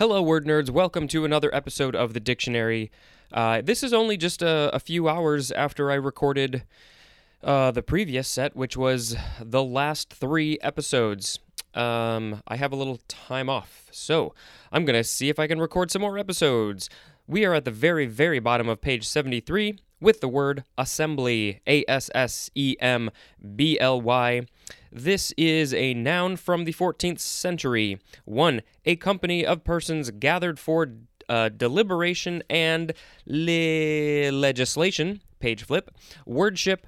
Hello, word nerds. Welcome to another episode of the dictionary. Uh, this is only just a, a, few hours after I recorded uh, the previous set, which was the last three episodes. Um, I have a little time off, so I'm going to see if I can record some more episodes. We are at the very, very bottom of page 73 with the word assembly. A S S E M B L Y. This is a noun from the 14th century. 1. A company of persons gathered for uh, deliberation and le- legislation. Page flip. Wordship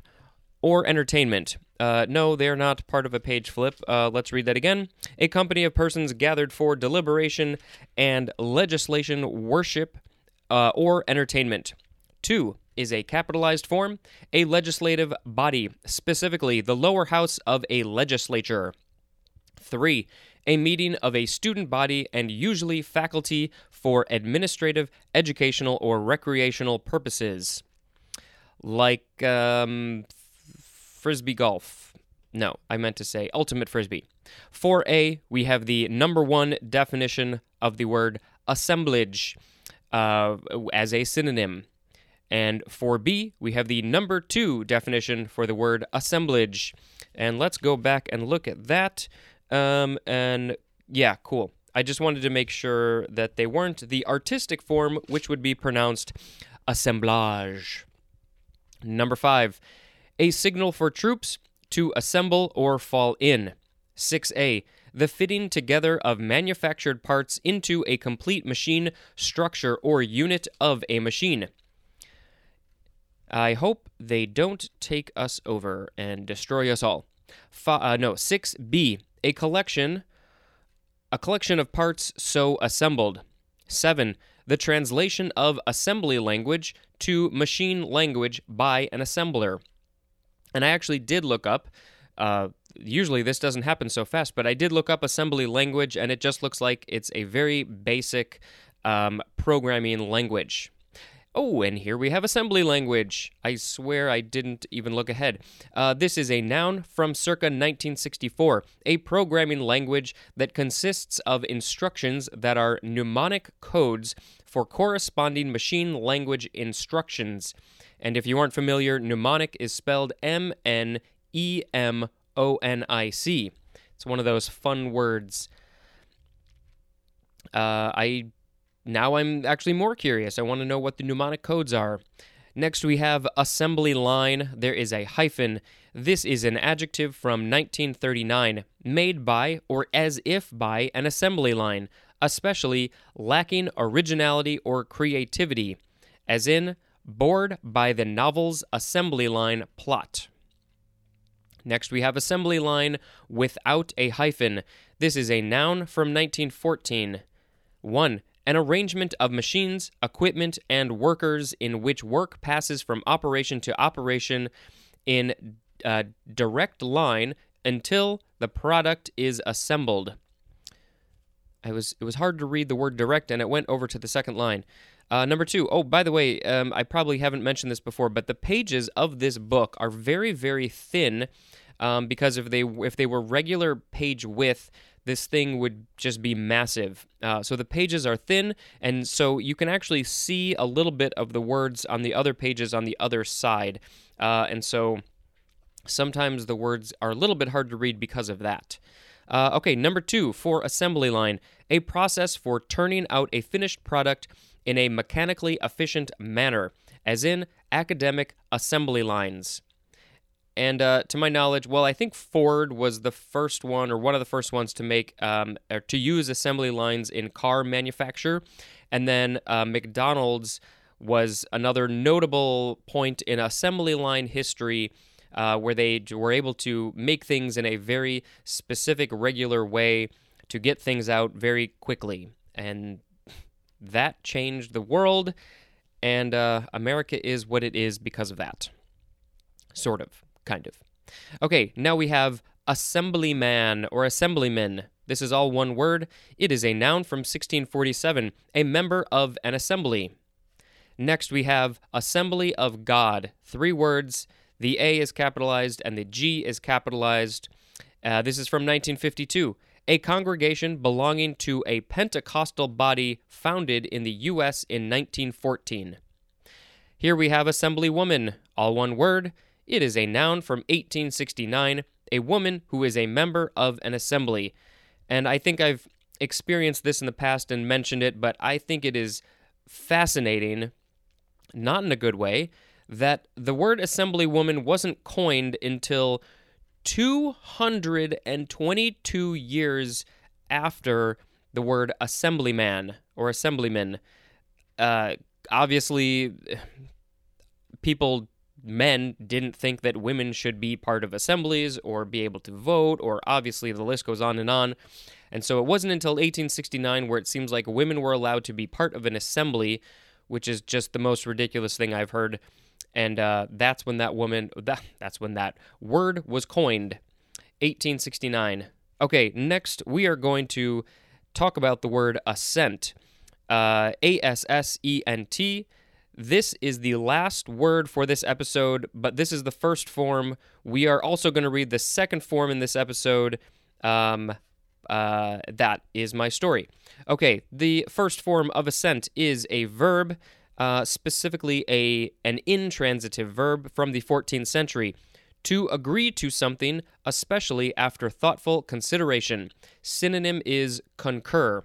or entertainment. Uh, no, they're not part of a page flip. Uh, let's read that again. A company of persons gathered for deliberation and legislation, worship, uh, or entertainment. Two is a capitalized form, a legislative body, specifically the lower house of a legislature. Three, a meeting of a student body and usually faculty for administrative, educational, or recreational purposes. Like um, frisbee golf. No, I meant to say ultimate frisbee. 4a, we have the number one definition of the word assemblage uh, as a synonym. And for B, we have the number two definition for the word assemblage. And let's go back and look at that. Um, and yeah, cool. I just wanted to make sure that they weren't the artistic form, which would be pronounced assemblage. Number five, a signal for troops to assemble or fall in. 6a, the fitting together of manufactured parts into a complete machine structure or unit of a machine. I hope they don't take us over and destroy us all. Uh, no, 6b, a collection a collection of parts so assembled. 7. The translation of assembly language to machine language by an assembler. And I actually did look up, uh, usually this doesn't happen so fast, but I did look up assembly language and it just looks like it's a very basic um, programming language. Oh, and here we have assembly language. I swear I didn't even look ahead. Uh, this is a noun from circa 1964, a programming language that consists of instructions that are mnemonic codes for corresponding machine language instructions. And if you aren't familiar, mnemonic is spelled M N E M O N I C. It's one of those fun words. Uh, I now I'm actually more curious. I want to know what the mnemonic codes are. Next, we have assembly line. There is a hyphen. This is an adjective from 1939, made by or as if by an assembly line, especially lacking originality or creativity, as in bored by the novel's assembly line plot. Next, we have assembly line without a hyphen. This is a noun from 1914. 1 an arrangement of machines, equipment, and workers in which work passes from operation to operation in a uh, direct line until the product is assembled. I was it was hard to read the word direct, and it went over to the second line. Uh, number two. Oh, by the way, um, I probably haven't mentioned this before, but the pages of this book are very, very thin. Um, because if they if they were regular page width, this thing would just be massive. Uh, so the pages are thin, and so you can actually see a little bit of the words on the other pages on the other side. Uh, and so sometimes the words are a little bit hard to read because of that. Uh, okay, number two for assembly line, a process for turning out a finished product in a mechanically efficient manner, as in academic assembly lines. And uh, to my knowledge, well, I think Ford was the first one or one of the first ones to make um, or to use assembly lines in car manufacture, and then uh, McDonald's was another notable point in assembly line history. Uh, where they were able to make things in a very specific, regular way to get things out very quickly. And that changed the world, and uh, America is what it is because of that. Sort of kind of. Okay, now we have assemblyman or assemblyman. This is all one word. It is a noun from 1647, a member of an assembly. Next, we have assembly of God. Three words. The A is capitalized and the G is capitalized. Uh, this is from 1952. a congregation belonging to a Pentecostal body founded in the U.S. in 1914. Here we have Assemblywoman, all one word. It is a noun from 1869, a woman who is a member of an assembly. And I think I've experienced this in the past and mentioned it, but I think it is fascinating, not in a good way, that the word assemblywoman wasn't coined until 222 years after the word assemblyman or assemblyman. Uh, obviously, people, men, didn't think that women should be part of assemblies or be able to vote, or obviously the list goes on and on. And so it wasn't until 1869 where it seems like women were allowed to be part of an assembly, which is just the most ridiculous thing I've heard. And uh, that's when that woman, that, that's when that word was coined, 1869. Okay, next we are going to talk about the word assent, uh, A S S E N T. This is the last word for this episode, but this is the first form. We are also going to read the second form in this episode. Um, uh, that is my story. Okay, the first form of assent is a verb, uh, specifically a an intransitive verb from the 14th century. To agree to something, especially after thoughtful consideration. Synonym is concur.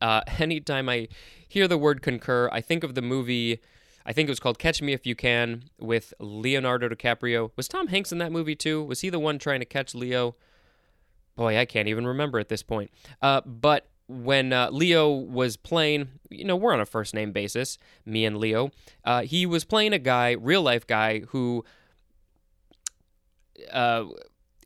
Uh, anytime I hear the word concur, I think of the movie. I think it was called Catch Me If You Can with Leonardo DiCaprio. Was Tom Hanks in that movie too? Was he the one trying to catch Leo? boy, I can't even remember at this point. Uh, but when uh, Leo was playing, you know, we're on a first name basis, me and Leo. Uh, he was playing a guy, real life guy, who uh,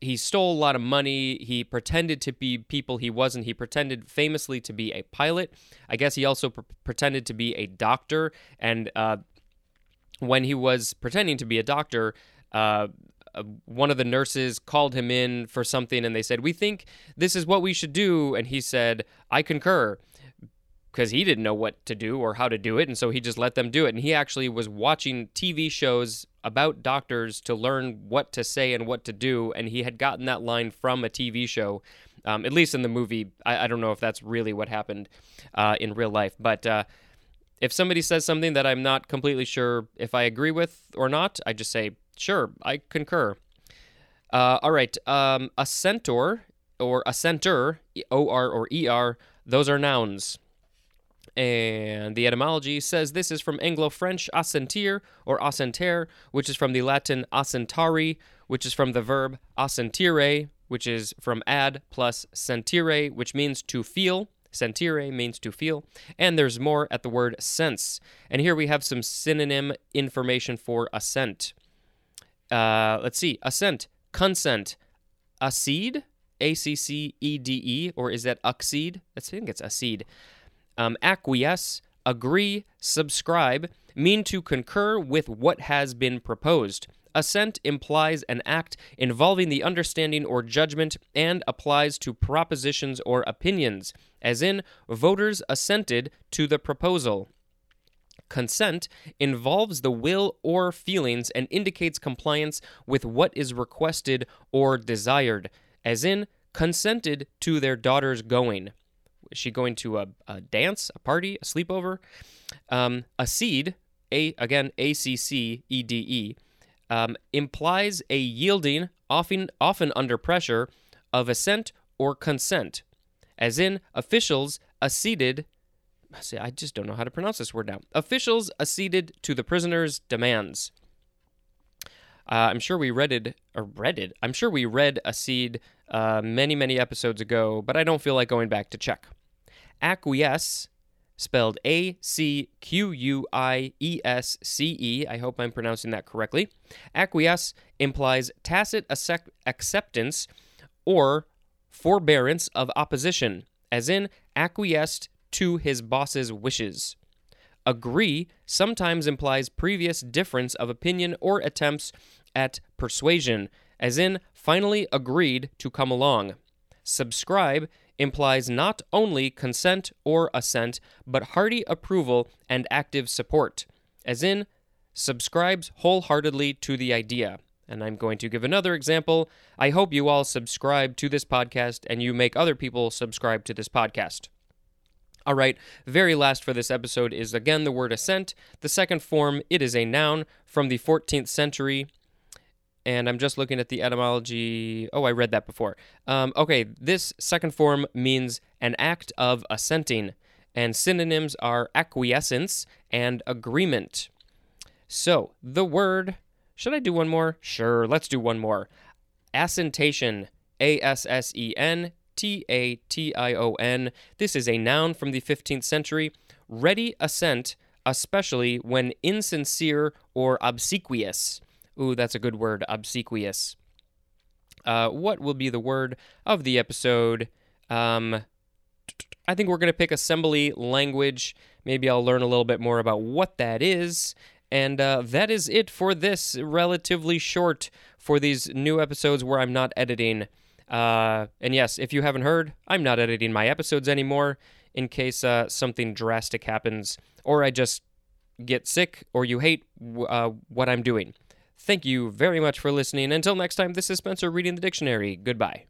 he stole a lot of money. He pretended to be people he wasn't. He pretended famously to be a pilot. I guess he also pretended to be a doctor. And uh, when he was pretending to be a doctor, uh, uh, one of the nurses called him in for something and they said, We think this is what we should do. And he said, I concur. Because he didn't know what to do or how to do it. And so he just let them do it. And he actually was watching TV shows about doctors to learn what to say and what to do. And he had gotten that line from a TV show. Um, at least in the movie. I, I, don't know if that's really what happened uh, in real life. But uh, if somebody says something that I'm not completely sure if I agree with or not, I just say, Sure, I concur. Uh, all right, um, assentor or assenter, O R or E R, those are nouns. And the etymology says this is from Anglo French assentir or assenter, which is from the Latin assentari, which is from the verb assentire, which is from ad plus sentire, which means to feel. Sentire means to feel. And there's more at the word sense. And here we have some synonym information for assent. Uh, let's see. Assent, consent, accede, A C C E D E, or is that accede? I think it's accede. Um, acquiesce, agree, subscribe mean to concur with what has been proposed. Assent implies an act involving the understanding or judgment and applies to propositions or opinions, as in, voters assented to the proposal. Consent involves the will or feelings and indicates compliance with what is requested or desired, as in, consented to their daughter's going. Is she going to a, a dance, a party, a sleepover? Um, accede, a again A C C E D E, um, implies a yielding, often often under pressure, of assent or consent, as in officials acceded See, I just don't know how to pronounce this word now. Officials acceded to the prisoner's demands. Uh, I'm sure we read it, or. I'm sure we read accede uh, many, many episodes ago, but I don't feel like going back to check. Acquiesce, spelled A C Q U I E S C E. I hope I'm pronouncing that correctly. Acquiesce implies tacit acceptance or forbearance of opposition, as in acquiesced to his boss's wishes. Agree sometimes implies previous difference of opinion or attempts at persuasion, as in finally agreed to come along. Subscribe implies not only consent or assent, but hearty approval and active support, as in subscribes wholeheartedly to the idea. And I'm going to give another example. I hope you all subscribe to this podcast and you make other people subscribe to this podcast. All right, very last for this episode is again the word assent. The second form, it is a noun from the 14th century. And I'm just looking at the etymology. Oh, I read that before. Um, okay, this second form means an act of assenting, and synonyms are acquiescence and agreement. So, the word, should I do one more? Sure, let's do one more. Assentation, A S S E N T A T I O N. This is a noun from the 15th century. Ready assent, especially when insincere or obsequious. Ooh, that's a good word, obsequious. Uh, what will be the word of the episode? Um, I think we're going to pick assembly language. Maybe I'll learn a little bit more about what that is. And uh, that is it for this relatively short for these new episodes where I'm not editing. Uh, and yes, if you haven't heard, I'm not editing my episodes anymore in case uh, something drastic happens or I just get sick or you hate uh, what I'm doing. Thank you very much for listening. Until next time, this is Spencer reading the dictionary. Goodbye.